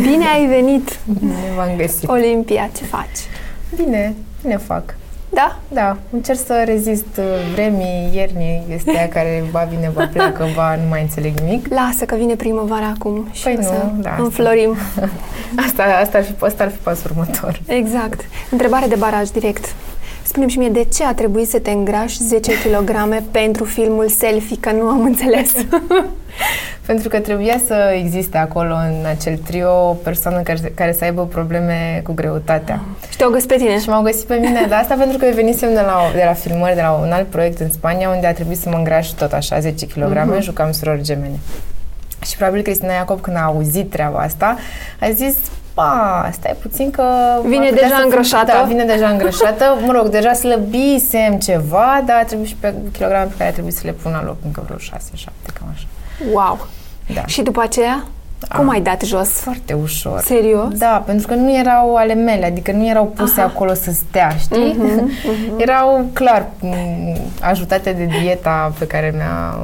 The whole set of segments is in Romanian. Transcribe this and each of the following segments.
Bine ai venit! Bine v-am găsit. Olimpia, ce faci? Bine, bine fac. Da? Da, încerc să rezist uh, vremii, iernii, este aia care ba vine, ba pleacă, ba nu mai înțeleg nimic. Lasă că vine primăvara acum și Păi o să nu, da, înflorim. Asta, asta, ar fi, asta ar fi pasul următor. Exact. Întrebare de baraj direct. Spune-mi și mie, de ce a trebuit să te îngrași 10 kg pentru filmul Selfie, că nu am înțeles. Pentru că trebuia să existe acolo, în acel trio, o persoană care, care să aibă probleme cu greutatea. și te-au găsit pe tine. Și m-au găsit pe mine, dar asta pentru că venisem de la, de la filmări, de la un alt proiect în Spania, unde a trebuit să mă îngraș tot așa, 10 kg, Mhm. uh-huh. jucam surori gemene. Și probabil Cristina Iacob, când a auzit treaba asta, a zis, pa, stai puțin că... Vine ar putea deja să fiu- îngrășată." Da, vine deja îngrășată. Mă rog, deja slăbisem ceva, dar a trebuit și pe kilograme pe care a trebuit să le pun la loc încă vreo 6-7, cam așa. Wow! Da. Și după aceea, cum ai dat jos? Foarte ușor. Serios? Da, pentru că nu erau ale mele, adică nu erau puse Aha. acolo să stea, știi? Mhm, Erau, clar, m, ajutate de dieta pe care mi-a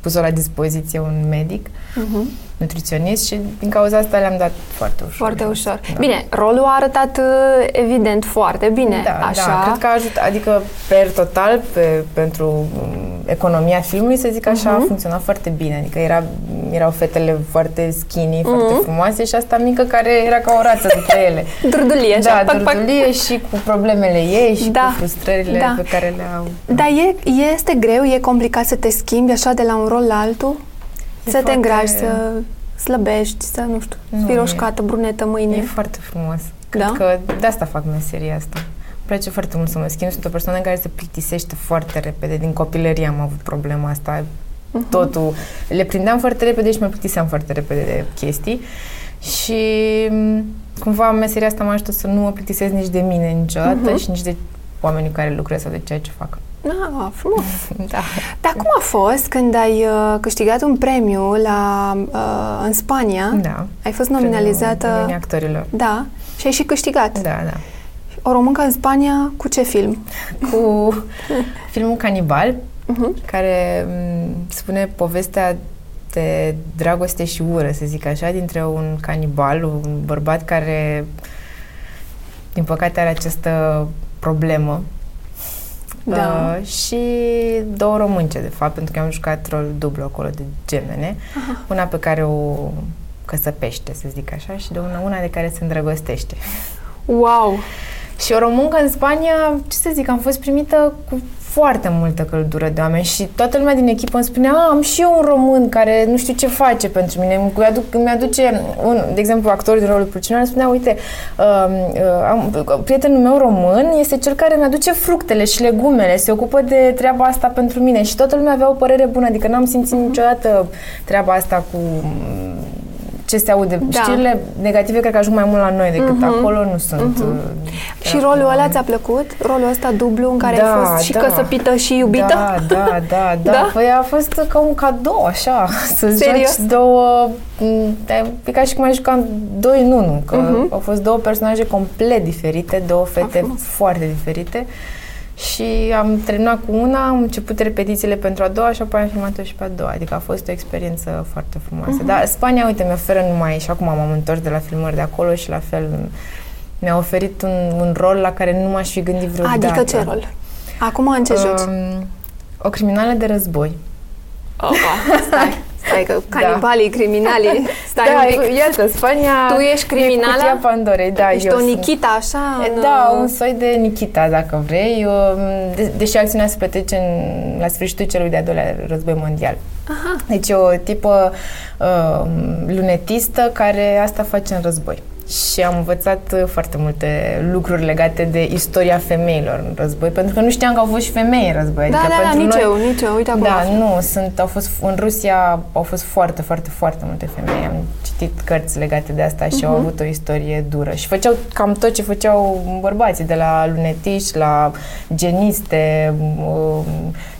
pus-o la dispoziție un medic, Mhm. Nutriționist și din cauza asta le-am dat foarte ușor. Foarte ușor. Da. Bine, rolul a arătat uh, evident foarte bine. Da, așa. da, cred că a ajutat, adică per total, pe, pentru m, economia filmului, să zic așa, Mhm. a funcționat foarte bine. Adică era, erau fetele foarte skinny, foarte Mhm. frumoase și asta mică care era ca o rață dintre ele. Durdulie, așa. Da, pac, pac. durdulie și cu problemele ei și Da, cu frustrările da. pe care le au. Dar e, este greu, e complicat să te schimbi așa de la un rol la altul? E să te foarte- îngrași, să slăbești, să, nu știu, Nu, fii e- roșcată, brunetă mâine. E foarte frumos. Cred Da? că de asta fac meseria asta. Îmi place foarte mult să mă schimb. Sunt o persoană care se plictisește foarte repede. Din copilărie am avut problema asta. Mhm. Totul. Le prindeam foarte repede și mă plictiseam foarte repede de chestii. Și m, cumva meseria asta mă ajută să nu mă plictisesc nici de mine niciodată Mhm. și nici de oamenii cu care lucrez sau de ceea ce fac. Ah, frumos. Da. Dar cum a fost când ai uh, câștigat un premiu la, uh, în Spania? Da. Ai fost nominalizată... Premiul actorilor. Da. Și ai și câștigat. Da, da. O româncă în Spania cu ce film? Cu filmul Canibal, Uh-huh. care m, spune povestea de dragoste și ură, să zic așa, dintre un canibal, un bărbat care, din păcate, are această problemă. Da. Uh, și două românce, de fapt, pentru că am jucat rol dublu acolo de gemene. Aha. Una pe care o căsăpește, să zic așa, și de una, una de care se îndrăgostește. Wow! Și o româncă în Spania, ce să zic, am fost primită cu foarte multă căldură de oameni și toată lumea din echipă îmi spunea, "A, am și eu un român care nu știu ce face pentru mine. Îmi aduc, îmi aduce, un, de exemplu, actorul din rolul principal îmi spunea, uite, uh, uh, am, prietenul meu român este cel care mi-aduce fructele și legumele, se ocupă de treaba asta pentru mine și toată lumea avea o părere bună, adică n-am simțit niciodată treaba asta cu ce se aude. Da. Știrile negative cred că ajung mai mult la noi decât Mhm. acolo, nu sunt. Mhm. uh, Și acolo. rolul ăla ți-a plăcut? Rolul ăsta dublu în care Da, ai fost și da. căsăpită și iubită? Da, da, da, da. Da? Păi a fost ca un cadou, așa, să Serios? joci două... m, E ca și cum ai juca doi în unul, că Mhm. au fost două personaje complet diferite, două fete frumos. foarte diferite. Și am terminat cu una, am început repetițiile pentru a doua și apoi am filmat-o și pe a doua. Adică a fost o experiență foarte frumoasă. Mhm. Dar Spania, uite, mi oferă numai, și acum m-am întors de la filmări de acolo și la fel mi-a oferit un, un rol la care nu m-aș fi gândit vreodată. Adică ce rol? Acum în ce joci? Um, o criminală de război. Opa, stai, stai că canibalii, criminalii, stai da, un pic. iată, Spania Tu ești e criminală? cutia Pandorei, da, Ești eu o sunt. Nikita, așa? E, în, Da, uh, un soi de Nikita, dacă vrei, um, de, deși acțiunea se petrece în, la sfârșitul celui de-al doilea război mondial. Aha. Deci e o tipă uh, lunetistă care asta face în război. Și am învățat uh, foarte multe lucruri legate de istoria femeilor în război, pentru că nu știam că au fost și femei în război. Da, adică da, da, pentru nici noi, eu, nici eu, uite acum. Da, nu, sunt, au fost, în Rusia au fost foarte, foarte, foarte multe femei. Am citit cărți legate de asta și Mhm. au avut o istorie dură. Și făceau cam tot ce făceau bărbații, de la lunetiști la geniste, um,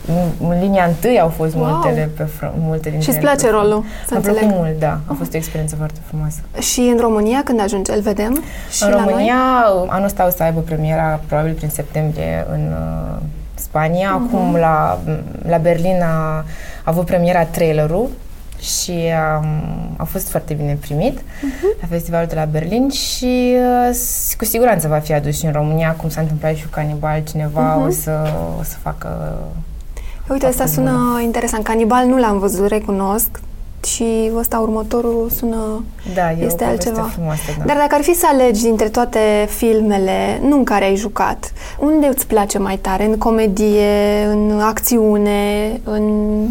în, în linia întâi au fost Wow. multele pe fr- multe dintre Și îți ele place pe front. rolul, să Mi-a plăcut înțeleg. mult, da. A fost o experiență foarte frumoasă. Și în România, când ajungi, îl vedem? Și în la România, Noi? anul ăsta o să aibă premiera probabil prin septembrie în uh, Spania. Mhm. Acum la, la Berlin a, a avut premiera trailerul și um, a fost foarte bine primit uh-huh. la festivalul de la Berlin și uh, cu siguranță va fi adus și în România, cum s-a întâmplat și cu Canibal, cineva uh-huh. o, să, o să facă... Uite, asta sună interesant. Canibal nu l-am văzut, recunosc, și ăsta următorul sună da, e este o altceva. Frumoasă, da. Dar dacă ar fi să alegi dintre toate filmele, nu în care ai jucat, unde îți place mai tare? În comedie, în acțiune, în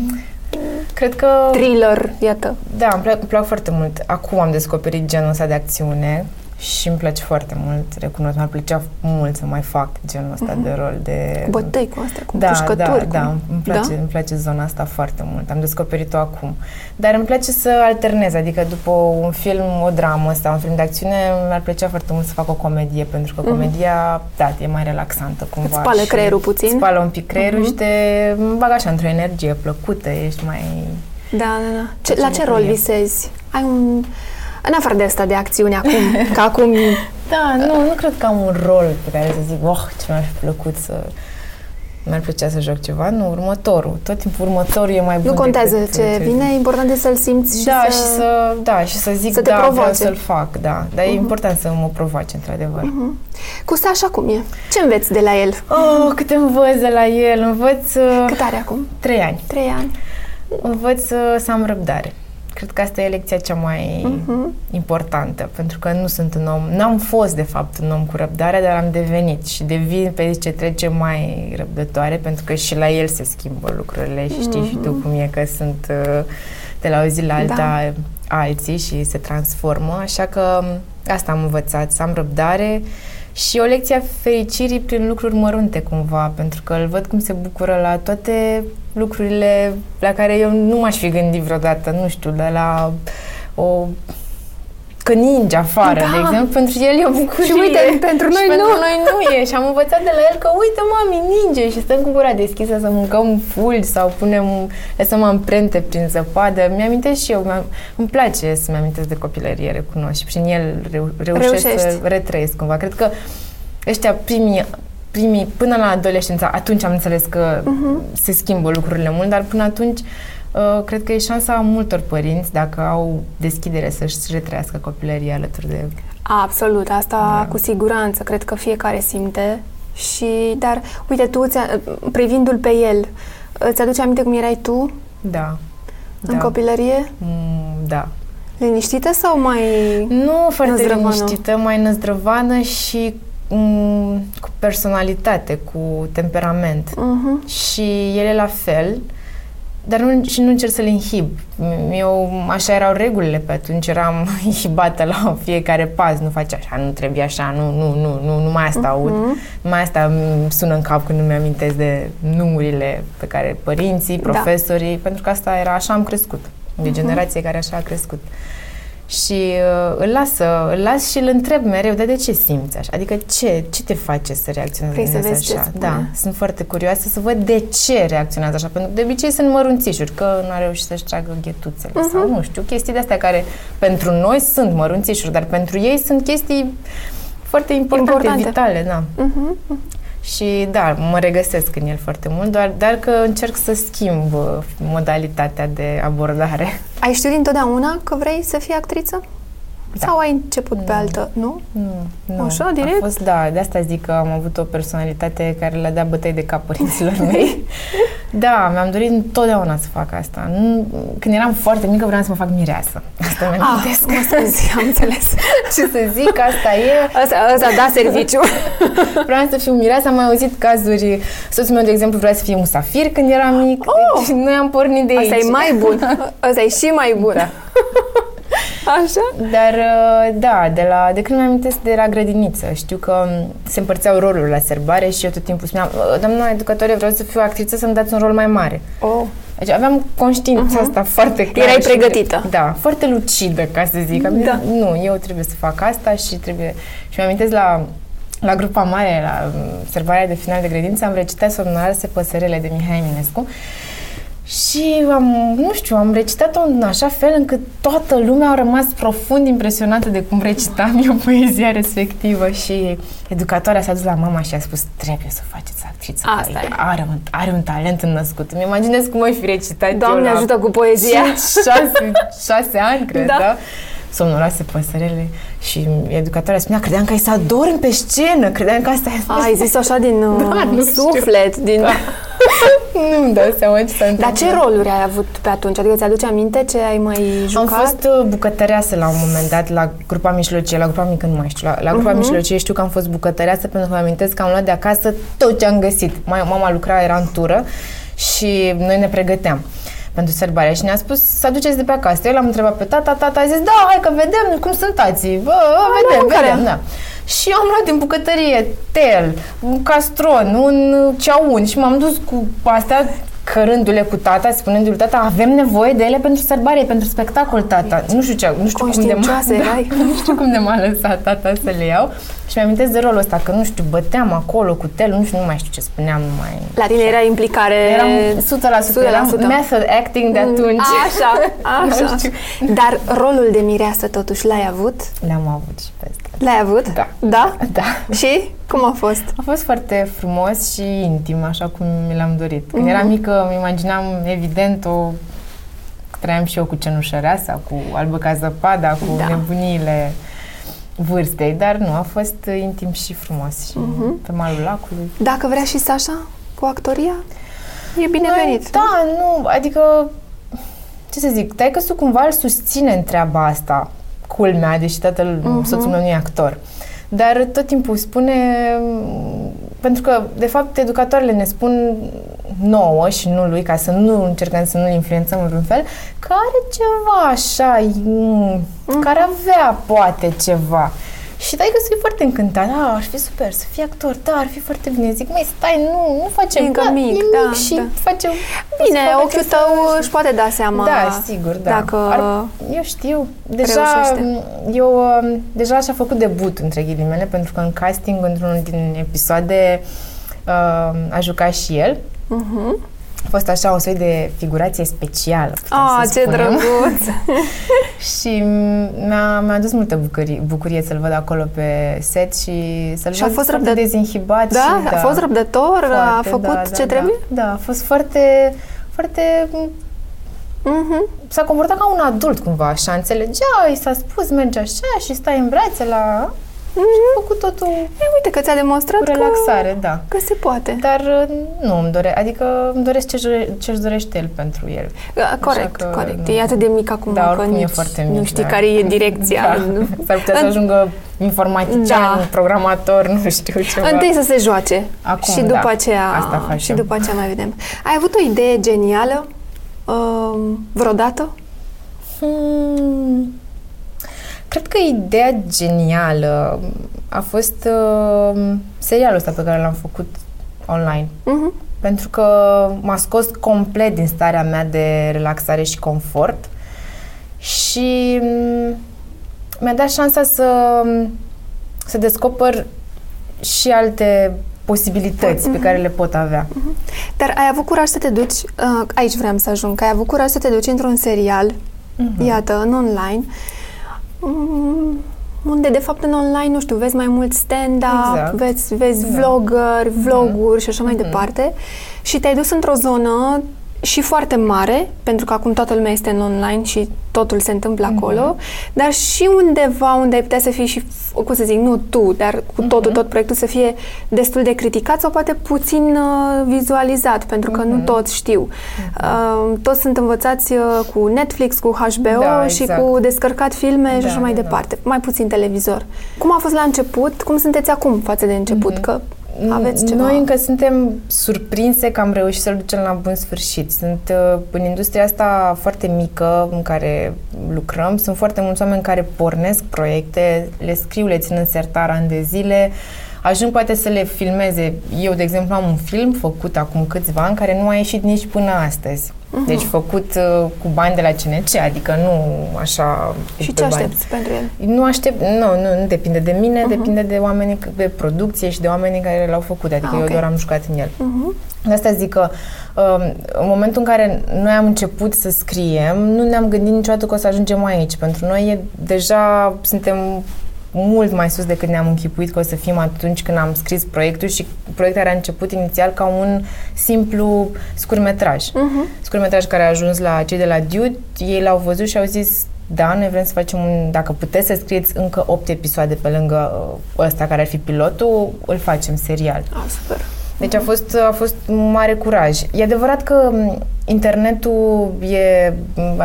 Cred că... Thriller, iată. Da, îmi plac, îmi plac foarte mult. Acum am descoperit genul ăsta de acțiune și îmi place foarte mult, recunosc, mi-ar plăcea mult să mai fac genul ăsta uh-huh. de rol de... Bătăi cu astea, cu da, pușcături. Da, cu... da, îmi place, da? îmi place zona asta foarte mult, am descoperit-o acum. Dar îmi place să alternez, adică după un film, o dramă sau un film de acțiune, mi-ar plăcea foarte mult să fac o comedie, pentru că uh-huh. comedia, da, e mai relaxantă cumva. Îți spală creierul puțin. Spală un pic creierul uh-huh. și te bagă așa într-o energie plăcută, ești mai... Da, da, da. Ce, la ce rol visezi? Ai un în afară de asta de acțiune acum, că acum... Da, nu, nu cred că am un rol pe care să zic, oh, ce mi-ar fi plăcut să... Mi-ar plăcea să joc ceva, nu, următorul. Tot timpul următorul e mai bun Nu contează ce ce vine, important e să-l simți da, și, să... și să... Da, și să zic, să te da, provoace. vreau să-l fac, da. Dar uh-huh. e mhm. important să mă provoace, într-adevăr. Uh-huh. Cu Sasha cum e? Ce înveți de la el? Oh, cât învăț de la el, învăț... Uh, cât are acum? Trei ani. Trei ani. Învăț uh, să am răbdare. Cred că asta e lecția cea mai uh-huh. importantă, pentru că nu sunt un om, n-am fost de fapt un om cu răbdare, dar am devenit și devin pe ce trece mai răbdătoare, pentru că și la el se schimbă lucrurile și știi uh-huh. și tu mhm. cum e că sunt uh, de la o zi la alta da. alții și se transformă, așa că asta am învățat, să am răbdare și o lecție a fericirii prin lucruri mărunte cumva, pentru că îl văd cum se bucură la toate lucrurile la care eu nu m-aș fi gândit vreodată, nu știu, de la o că ninge afară, da. de exemplu, pentru el e o bucurie. Și uite, pentru noi și nu. pentru noi nu e. Și am învățat de la el că, uite, mami, ninge și stăm cu gura deschisă să mâncăm fulgi sau punem, lăsăm amprente prin zăpadă. Mi-amintesc și eu, îmi place să-mi amintesc de copilărie, recunosc. Și prin el reu- reușesc Reușești. să retrăiesc cumva. Cred că ăștia primii primii, până la adolescență, atunci am înțeles că uh-huh. se schimbă lucrurile mult, dar până atunci uh, cred că e șansa multor părinți, dacă au deschidere să-și retrăiască copilăria alături de... Absolut, asta da. cu siguranță, cred că fiecare simte și, dar, uite, tu, privindu-l pe el, îți aduce aminte cum erai tu? Da. În da. copilărie? Mm, da. Liniștită sau mai Nu foarte năzdrăvană? liniștită, mai năzdrăvană și Mm, cu personalitate, cu temperament. Uh-huh. Și ele la fel, dar nu, și nu încerc să-l inhib. Eu, așa erau regulile pe atunci, eram inhibată la fiecare pas, nu faci așa, nu trebuie așa, nu, nu, nu, nu, nu mai asta uh-huh. aud. Numai asta îmi sună în cap când nu mi-amintesc de numurile pe care părinții, da. profesorii, da. pentru că asta era, așa am crescut. De uh-huh. generație care așa a crescut. Uh, și uh, îl las, îl las și îl întreb mereu, de de ce simți așa? Adică ce, ce te face să reacționezi Vrei să vezi așa? Da, sunt foarte curioasă să văd de ce reacționează așa, pentru că de obicei sunt mărunțișuri, că nu a reușit să-și tragă ghetuțele uh-huh. sau nu știu, chestii de astea care pentru noi sunt mărunțișuri, dar pentru ei sunt chestii foarte importante, importante. vitale, da. Uh-huh. Și da, mă regăsesc în el foarte mult, doar, dar că încerc să schimb uh, modalitatea de abordare. Ai știut dintotdeauna că vrei să fii actriță? Da. Sau ai început pe altă, nu? Nu, nu. Așa, direct? A fost, da, de asta zic că am avut o personalitate care le-a dat bătăi de cap părinților mei. da, mi-am dorit întotdeauna să fac asta. Când eram foarte mică vreau să mă fac mireasă. Asta mi-am ah, mă scuzi, am înțeles. Ce să zic, asta e... Asta, asta da serviciu. vreau să fiu mireasă, am mai auzit cazuri. Soțul meu, de exemplu, vrea să fie musafir când era mic. Oh! Deci noi am pornit de asta aici. Asta e mai bun. Asta e și mai bun. Da. Așa? Dar, uh, da, de, la, de când mi-am amintesc de la grădiniță, știu că um, se împărțeau rolurile la serbare și eu tot timpul spuneam, uh, doamna educatoare, vreau să fiu actriță, să-mi dați un rol mai mare. Oh. Deci aveam conștiința uh-huh. asta foarte clară. Erai pregătită. Și, da, foarte lucidă, ca să zic. Da. Nu, eu trebuie să fac asta și trebuie... Și mi-am la la grupa mare, la um, serbarea de final de grădință, am recitat Somnarse păsărele de Mihai Eminescu și am, nu știu, am recitat-o în așa fel încât toată lumea a rămas profund impresionată de cum recitam eu poezia respectivă și educatoarea s-a dus la mama și a spus trebuie să faceți reciți. Asta e. Are un, are un talent înnăscut. Îmi imaginez cum ai fi recitat eu Doamne la ajută cu poezia. cinci, șase, șase ani, cred, Da. da? Somnoroase păsărele și educatoarea spunea, credeam că ai să adormi pe scenă, credeam că asta e... Ai zis așa din uh, Da, nu știu. suflet, din... Nu-mi dau seama ce s-a Dar întâmplat. ce roluri ai avut pe atunci? Adică ți-aduce aminte ce ai mai jucat? Am fost uh, bucătăreasă la un moment dat la grupa mijlocie, la grupa mică nu mai știu, la, la grupa Mhm. mijlocie știu că am fost bucătăreasă pentru că îmi amintesc că am luat de acasă tot ce am găsit. Mai, mama lucra, era în tură și noi ne pregăteam pentru sărbare și ne-a spus să aduceți de pe acasă. Eu l-am întrebat pe tata, tata a zis, da, hai că vedem cum sunt tații, bă, vedem, mâncare. vedem, da. Și eu am luat din bucătărie tel, un castron, un ceaun și m-am dus cu astea cărându-le cu tata, spunându-lui tata, avem nevoie de ele pentru sărbare, pentru spectacol, tata. Nu știu ce, nu știu cum de m-a, Conștiincioasă erai. nu știu cum de m-a lăsat tata să le iau și mi-amintesc de rolul ăsta, că nu știu, băteam acolo cu tel, nu știu, nu mai știu ce spuneam, nu mai... La tine era implicare... Eram 100%, 100%. eram method acting de atunci. Așa, Nu așa. știu. Dar rolul de mireasă totuși l-ai avut? Le-am avut și pe asta. L-ai avut? Da. Da? Da. Și? Cum a fost? A fost foarte frumos și intim, așa cum mi l-am dorit. Când Mhm. eram mică, îmi imaginam, evident, o... Trăiam și eu cu cenușăreasa, cu albă ca zăpada, cu Da. nebuniile vârstei, dar nu, a fost intim și frumos și Mhm. pe malul lacului. Dacă vrea și Sasha cu actoria, e binevenit. Păi, Da, nu, adică, ce să zic, tai că cumva îl susține în treaba asta, culmea, deși tatăl, Mhm. soțul meu nu e actor. Dar tot timpul spune, pentru că, de fapt, educatoarele ne spun nouă și nu lui, ca să nu încercăm să nu-l influențăm în vreun fel, că are ceva așa, mm, care avea poate ceva. Și dai că e foarte încântat. Da, ar fi super să fii actor. Da, ar fi foarte bine. Zic, mai stai, nu, nu facem. E încă da, mic, e da, mic și da. facem... Bine, poate ochiul să- tău își poate da seama Da, sigur, da. dacă Ar, eu știu. Deja, reușește. eu um, deja și-a făcut debut, între ghilimele, pentru că în casting, într-unul din episoade, uh, a jucat și el. Mhm. A fost așa o soi de figurație specială, putem Ah, să ce spunem. drăguț! Și mi-a, mi-a adus multă bucurie, bucurie să-l văd acolo pe set și să-l Și a văd fost foarte răbdă- dezinhibat. Da, și, a fost răbdător, a foarte, făcut da, ce da, trebuie? Da, da, a fost foarte, foarte Mhm. s-a comportat ca un adult cumva, așa, înțelegea, i s-a spus, merge așa și stai în brațe la... Și a făcut totul E, uite că ți-a demonstrat cu relaxare, da. că, că se poate. Dar uh, nu îmi dore, adică îmi doresc ce, ce-și dorește el pentru el. Da, Corect, că corect. nu. E atât de mic acum Da, că oricum e nici foarte mic, nu știi da. care e direcția. Da. Nu? S-ar putea să În- ajungă informatician, Da. programator, nu știu ceva. Întâi să se joace Acum, și da. după aceea Asta facem. și după aceea mai vedem. Ai avut o idee genială um, vreodată? Hmm. Cred că ideea genială a fost uh, serialul ăsta pe care l-am făcut online. Mhm. Pentru că m-a scos complet din starea mea de relaxare și confort și mm, mi-a dat șansa să, să descoper și alte posibilități pe care le pot avea. Dar ai avut curaj să te duci, uh, aici vreau să ajung, că ai avut curaj să te duci într-un serial, Mhm. iată, în online, mm, unde de fapt în online, nu știu, vezi mai mult stand-up, Exact. vezi, vezi Da. vlogger, vloguri și așa mai Mhm. departe și te-ai dus într-o zonă și foarte mare, pentru că acum toată lumea este în online și totul se întâmplă Mhm. acolo, dar și undeva unde ai putea să fii și, cum să zic, nu tu, dar cu totul, tot proiectul să fie destul de criticat sau poate puțin uh, vizualizat, pentru că Mhm. nu toți știu. Uh, toți sunt învățați uh, cu Netflix, cu HBO Da, și exact. cu descărcat filme și Da, așa mai da, departe. Mai puțin televizor. Cum a fost la început? Cum sunteți acum față de început? Că aveți ceva... Noi încă suntem surprinse că am reușit să-l ducem la bun sfârșit. Sunt uh, în industria asta foarte mică în care lucrăm, sunt foarte mulți oameni care pornesc proiecte, le scriu, le țin în sertar ani de zile, ajung poate să le filmeze. Eu, de exemplu, am un film făcut acum câțiva ani care nu a ieșit nici până astăzi. Deci făcut uh, cu bani de la CNC, adică nu așa... Și pe ce bani. aștepți pentru el? Nu aștept, nu, nu, nu depinde de mine, uh-huh. depinde de oamenii de producție și de oamenii care l-au făcut, adică Ah, eu ok. doar am jucat în el. Uh-huh. De asta zic că um, în momentul în care noi am început să scriem, nu ne-am gândit niciodată că o să ajungem aici. Pentru noi e, deja suntem mult mai sus decât ne-am închipuit că o să fim atunci când am scris proiectul și proiectul a început inițial ca un simplu scurmetraj. Uh-huh. Scurmetraj care a ajuns la cei de la Dude, ei l-au văzut și au zis da, noi vrem să facem un, dacă puteți să scrieți încă 8 episoade pe lângă uh, ăsta care ar fi pilotul, îl facem serial. Ah, super. Deci a fost, a fost mare curaj. E adevărat că internetul e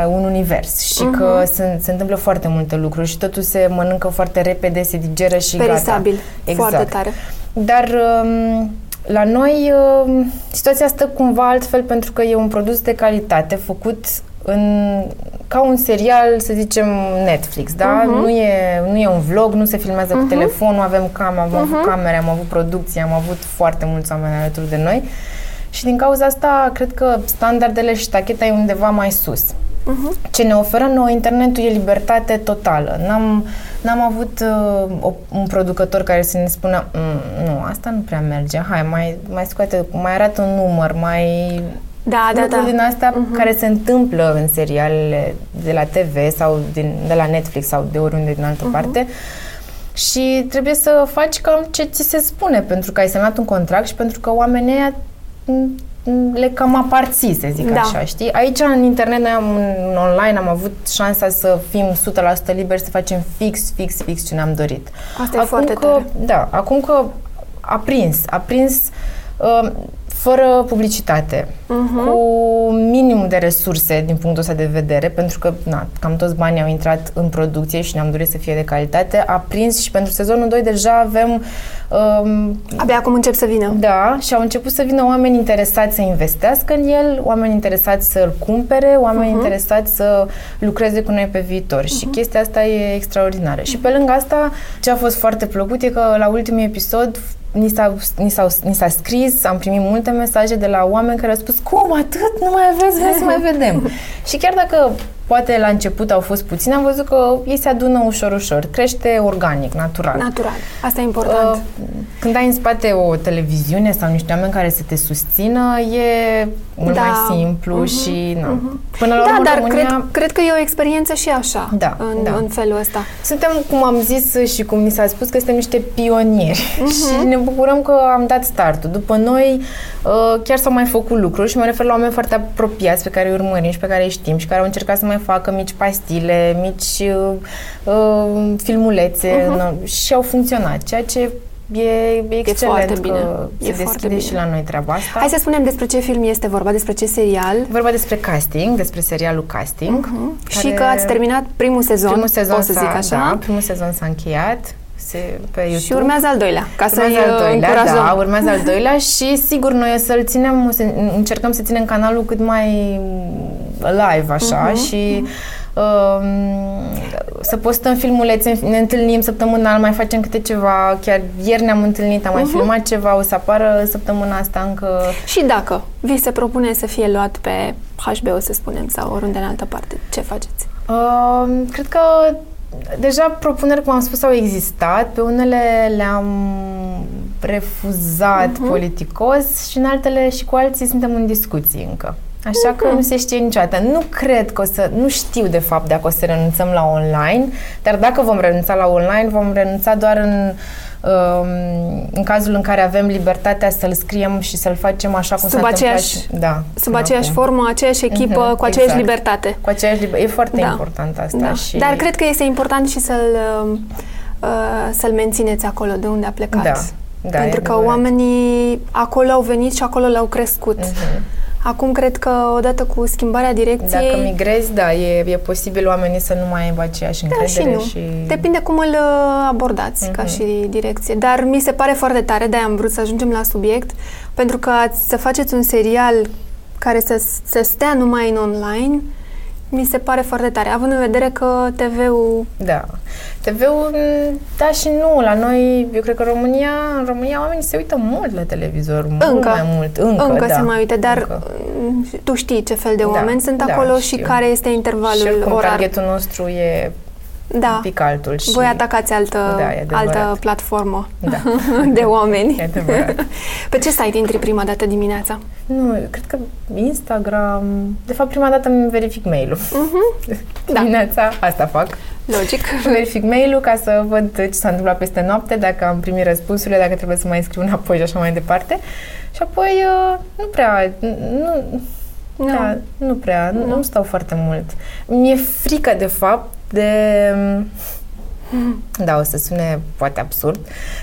un univers și uh-huh. că se, se întâmplă foarte multe lucruri și totul se mănâncă foarte repede, se digeră și Perisabil. gata. Exact. Foarte tare. Dar um, la noi um, situația stă cumva altfel pentru că e un produs de calitate făcut în, ca un serial, să zicem, Netflix, da? Uh-huh. Nu, e, nu e un vlog, nu se filmează uh-huh. cu mhm. telefonul, avem cam, am uh-huh. avut mhm. camere, am avut producție, am avut foarte mulți oameni alături de noi și din cauza asta cred că standardele și tacheta e undeva mai sus. Uh-huh. Ce ne oferă nou internetul e libertate totală. N-am, n-am avut uh, o, un producător care să ne spună mm, nu, asta nu prea merge, hai, mai, mai scoate, mai arată un număr, mai da, da, da. din astea uh-huh. care se întâmplă în serialele de la TV sau din, de la Netflix sau de oriunde din altă uh-huh. parte și trebuie să faci cam ce ți se spune pentru că ai semnat un contract și pentru că oamenii aia le cam aparții, să zic da. așa, știi? Aici, în internet, noi am, în online, am avut șansa să fim 100% liberi, să facem fix, fix, fix ce ne-am dorit. Asta acum e foarte că, tare. Da, acum că a prins, a prins uh, fără publicitate, uh-huh. cu minimum de resurse din punctul ăsta de vedere, pentru că na, cam toți banii au intrat în producție și ne-am dorit să fie de calitate, a prins și pentru sezonul 2 deja avem... Um, Abia acum încep să vină. Da, și au început să vină oameni interesați să investească în el, oameni interesați să-l cumpere, oameni uh-huh. interesați să lucreze cu noi pe viitor uh-huh. și chestia asta e extraordinară. Uh-huh. Și pe lângă asta, ce a fost foarte plăcut e că la ultimul episod ni s-a, ni, s-a, ni s-a scris, am primit multe mesaje de la oameni care au spus cum atât, nu mai aveți, vrem să mai vedem. și chiar dacă poate la început au fost puțini, am văzut că ei se adună ușor, ușor. Crește organic, natural. Natural. Asta e important. Uh, când ai în spate o televiziune sau niște oameni care să te susțină, e mult da. mai simplu uh-huh. și... Na. Uh-huh. Până la da, urmă, dar România... cred, cred că e o experiență și așa, da, în, da. în felul ăsta. Suntem, cum am zis și cum mi s-a spus, că suntem niște pionieri uh-huh. și ne bucurăm că am dat startul. După noi, uh, chiar s-au mai făcut lucruri și mă refer la oameni foarte apropiați pe care îi urmărim și pe care îi știm și care au încercat să mai facă mici pastile, mici uh, uh, filmulețe uh-huh. și au funcționat, ceea ce E, e excelent e foarte bine. că e se deschide bine. și la noi treaba asta. Hai să spunem despre ce film este vorba, despre ce serial. Vorba despre casting, despre serialul Casting. Uh-huh. Care... Și că ați terminat primul sezon, primul sezon pot să zic așa. Da, primul sezon s-a încheiat se, pe YouTube. Și urmează al doilea, ca să al doilea, încurajăm. Da, urmează al doilea și sigur noi o să-l ținem, să încercăm să ținem canalul cât mai live așa uh-huh. și uh, să postăm filmulețe, ne întâlnim săptămânal, mai facem câte ceva, chiar ieri ne-am întâlnit, am uh-huh. mai mhm. filmat ceva, o să apară săptămâna asta încă... Și dacă vi se propune să fie luat pe HBO, să spunem, sau oriunde în altă parte, ce faceți? Uh, cred că deja propuneri, cum am spus, au existat. Pe unele le-am refuzat uh-huh. politicos și în altele și cu alții suntem în discuții încă. Așa uh-huh. că nu se știe niciodată. Nu cred că o să, nu știu de fapt dacă o să renunțăm la online, dar dacă vom renunța la online, vom renunța doar în um, în cazul în care avem libertatea să-l scriem și să-l facem așa cum sub s-a aceeași, întâmplat. Da, sub aceeași acum. formă, aceeași echipă, uh-huh, cu aceeași exact. libertate. Cu aceeași libertate. E foarte da. important asta. Da. Și... Dar cred că este important și să-l, uh, să-l mențineți acolo de unde a plecat. Da. Da, Pentru că oamenii acolo au venit și acolo l-au crescut. Uh-huh. Acum cred că odată cu schimbarea direcției... Dacă migrezi, da, e, e posibil oamenii să nu mai aibă aceeași încredere da, și, nu. și... Depinde cum îl uh, abordați uh-huh. ca mhm. și direcție. Dar mi se pare foarte tare, de am vrut să ajungem la subiect, pentru că să faceți un serial care să, să stea numai în online, mi se pare foarte tare, având în vedere că TV-ul... Da. TV-ul, da și nu. La noi, eu cred că România, în România oamenii se uită mult la televizor, încă, mult mai mult. Încă, încă da. se mai uită, dar încă. Mm, tu știi ce fel de da, oameni da, sunt acolo știu. și care este intervalul și orar. targetul nostru e Da. un pic altul. Și... Voi atacați altă, Da, e adevărat. altă platformă Da. de oameni. E adevărat. Pe ce site intri prima dată dimineața? Nu, cred că Instagram... De fapt, prima dată îmi verific mail-ul. Da. Dimineața, asta fac. Logic. Verific mail-ul ca să văd ce s-a întâmplat peste noapte, dacă am primit răspunsurile, dacă trebuie să mai scriu înapoi și așa mai departe. Și apoi uh, nu prea... Nu, Nu. Da, nu prea, nu, Nu. nu stau foarte mult. Mi-e frică, de fapt, de... Da, o să sune poate absurd,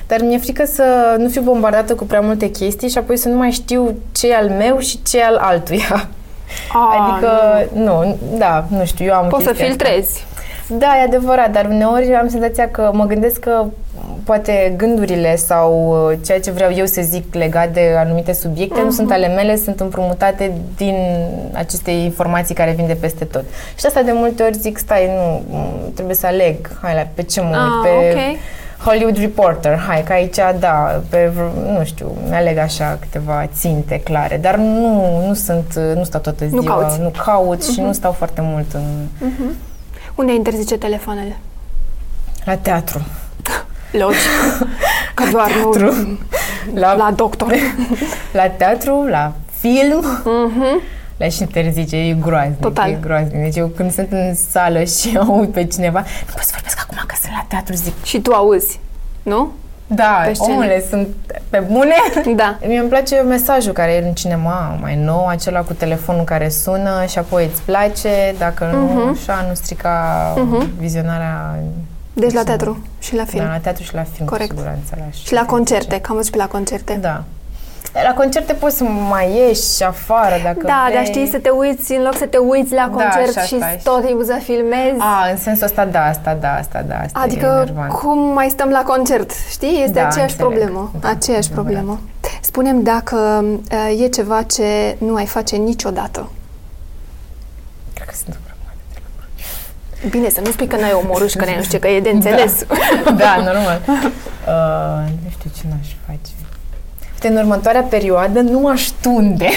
dar mi-e frică să nu fiu bombardată cu prea multe chestii și apoi să nu mai știu ce e al meu și ce e al altuia. A, adică, nu, da, nu știu, eu am Poți să chestia asta. Filtrezi. Da, e adevărat, dar uneori am senzația că mă gândesc că poate gândurile sau uh, ceea ce vreau eu să zic legat de anumite subiecte nu sunt ale mele, sunt împrumutate din aceste informații care vin de peste tot. Și asta de multe ori zic, stai, nu, m, trebuie să aleg, hai la pe ce mă uit, Ah, pe ok. Hollywood Reporter, hai, că aici, da, pe, vr- nu știu, mi-aleg așa câteva ținte clare, dar nu, nu sunt, nu stau toată Nu ziua, cauți. nu caut și nu stau foarte mult în, Unde interzice telefoanele? la teatru. Logic. Că doar teatru. nu La, la doctor. la teatru, la film, Mhm. le și interzice, e groaznic. Total. E groaznic. Deci eu când sunt în sală și aud pe cineva, nu pot să vorbesc acum că sunt la teatru, zic, Și tu auzi, nu? Da, Pe scenă. omule, sunt pe bune. Da. Mie îmi place mesajul care e în cinema mai nou, acela cu telefonul care sună și apoi îți place, dacă nu, Mhm. așa, nu strica Mhm. vizionarea Deci la teatru și la film. Da, la teatru și la film, Corect. cu siguranță. La Și la concerte, că am văzut și pe la concerte. Da. La concerte poți să mai ieși afară dacă Da, vrei. dar știi, să te uiți, în loc să te uiți la Da, concert așa și stai. tot timpul să filmezi. A, în sensul ăsta, da, asta, da, asta, da, asta e Adică enervant. cum mai stăm la concert, știi? Este Da, aceeași înțeleg. problemă. Da, aceeași adevărat. problemă. Spunem dacă uh, e ceva ce nu ai face niciodată. Cred că sunt o problemă. Bine, să nu spui că n-ai omorât și că n-ai nu știu ce, că e de înțeles. Da, normal. Uh, nu știu ce n-aș face. Uite, în următoarea perioadă nu aș tunde.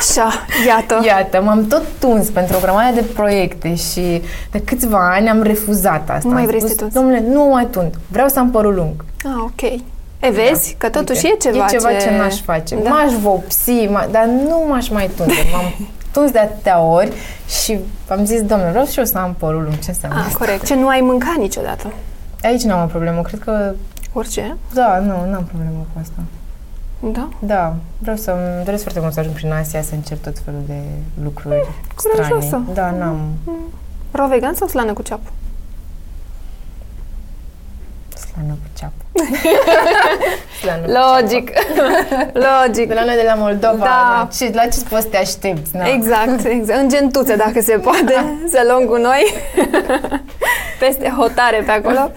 Așa, iată. Iată, m-am tot tuns pentru o grămadă de proiecte și de câțiva ani am refuzat asta. Nu mai Am vrei să spus, te tunzi? Domnule, nu mai tund. Vreau să am părul lung. Ah, ok. E, vezi că totuși Uite, e ceva e ceva ce... ce, n-aș face. Da. M-aș vopsi, m- dar nu m-aș mai tunde. M-am tuns de atâtea ori și am zis, domnule, vreau și eu să am părul lung. Ce înseamnă Ah, asta? corect. Ce nu ai mâncat niciodată. Aici n-am o problemă. Cred că, Orice. da, nu, n-am problemă cu asta. Da? Da, vreau să îmi doresc foarte mult să ajung prin Asia, să încerc tot felul de lucruri curajoasă. strane. Da, n-am Ro vegan sau slană cu ceapă? slană cu ceapă. slană cu Logic. Logic. De la noi de la Moldova, Da. ce, la ce poți să te aștepți? Na. Exact, exact. În gentuțe, dacă se poate, să luăm cu noi. Peste hotare pe acolo.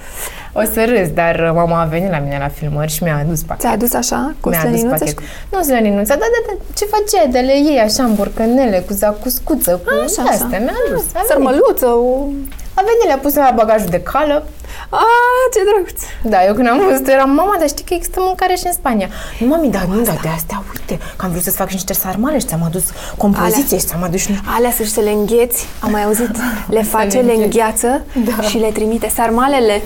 O să râs, dar mama a venit la mine la filmări și mi-a adus pachet. Ți-a adus așa, cu mi-a adus slăninuță? pachet. Și... Nu slăninuța, da, da, da, ce făceai de le iei așa în borcanele, cu zacuscuță, cu Așa, astea, așa. mi-a adus. A venit. Sărmăluță, o... a venit, le-a pus la bagajul de cală. Ah, ce drăguț! Da, eu când am văzut eram, mama, dar știi că există mâncare și în Spania. Nu, mami, dar nu, dar de astea, uite, că am vrut să-ți fac și niște sarmale și ți-am adus compoziție și ți-am adus și... Alea să-și să le îngheți, am mai auzit, le face, le le îngheți. îngheață Da. și le trimite. Sarmalele,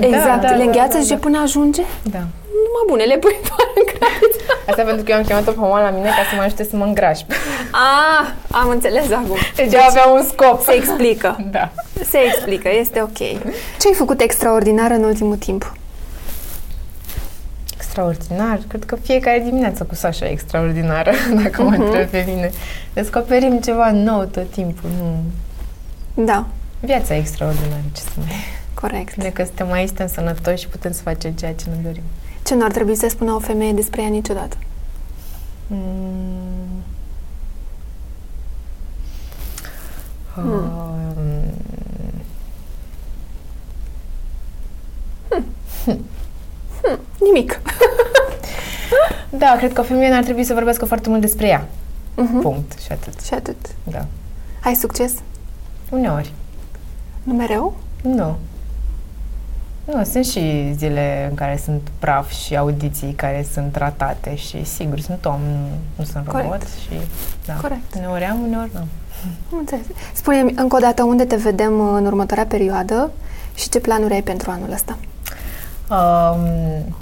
exact, da, le da, îngheață da, și zice da. până ajunge, Da. numai bune, le pui doar în cratiță. Asta pentru că eu am chemat-o pe mama la mine ca să mă ajute să mă îngraș. Ah, am înțeles acum. Deci eu aveam un scop. Se explică. Da. Se explică, este ok. Ce ai făcut extraordinar în ultimul timp? Extraordinar. Cred că fiecare dimineață cu Sasha e extraordinară, dacă mă întreb pe mine. Descoperim ceva nou tot timpul. Nu. Da, Viața e extraordinară, ce să mai... corect. Bine că suntem aici, suntem sănătoși și putem să facem ceea ce ne dorim. Ce nu ar trebui să spună o femeie despre ea niciodată? Mm. Hmm. Um, Nimic. Da, cred că o femeie n-ar trebui să vorbească foarte mult despre ea. Mhm. Punct. Și atât. Și atât. Da. Ai succes? Uneori. Nu mereu? Nu. Nu, sunt și zile în care sunt praf și audiții care sunt ratate și sigur, sunt om, nu, nu sunt Corect. robot și da. Corect. Uneori am, uneori nu. Am înțeles. Spune-mi încă o dată unde te vedem în următoarea perioadă și ce planuri ai pentru anul ăsta. Um,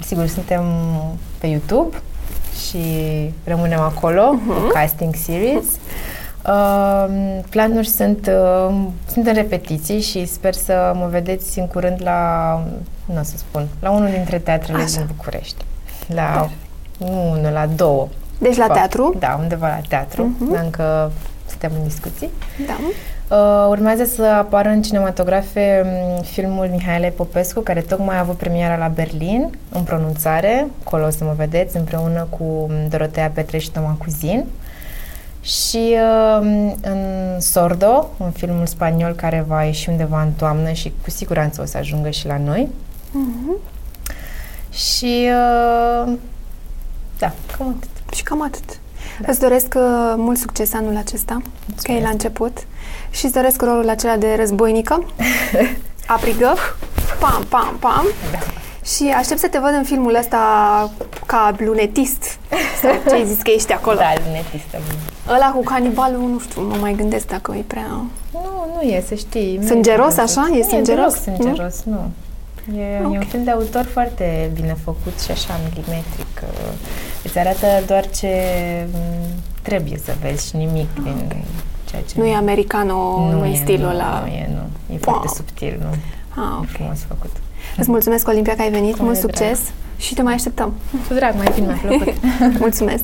sigur, suntem pe YouTube și rămânem acolo uh-huh. cu casting series. Uh, planuri sunt, uh, sunt în repetiții și sper să mă vedeți în curând la, nu o să spun, la unul dintre teatrele Așa. din București. La unul, la două. Deci la teatru? Da, undeva la teatru. Uh-huh. Încă suntem în discuții. Da. Uh, urmează să apară în cinematografe um, filmul Mihaela Popescu, care tocmai a avut premiera la Berlin, în pronunțare. Acolo o să mă vedeți, împreună cu um, Dorotea Petreș și Toma Cuzin. Și uh, în Sordo, un filmul spaniol care va ieși undeva în toamnă și cu siguranță o să ajungă și la noi. Uh-huh. Și uh, da, cam atât. Și cam atât. Da. Îți doresc uh, mult succes anul acesta, Mulțumesc. că e la început. Și îți doresc rolul acela de războinică, aprigă, pam, pam, pam. Da. Și aștept să te văd în filmul ăsta ca lunetist. Sau ce ai zis că ești acolo? Da, lunetist. Ăla cu canibalul, nu știu, mă mai gândesc dacă e prea... Nu, nu e, să știi. Sângeros, așa? E sângeros? E sângeros, nu. nu. E, okay. e un film de autor foarte bine făcut și așa milimetric. Îți arată doar ce trebuie să vezi și nimic okay. din ceea ce... Nu e americano, nu, nu e stilul ăla... Nu e, nu. E foarte subtil, nu? Ah, ok. E frumos făcut. Îți mulțumesc, Olimpia, că ai venit. Mult succes drag. Și te mai așteptăm. Cu drag, mai bine, mi-a plăcut. Mulțumesc!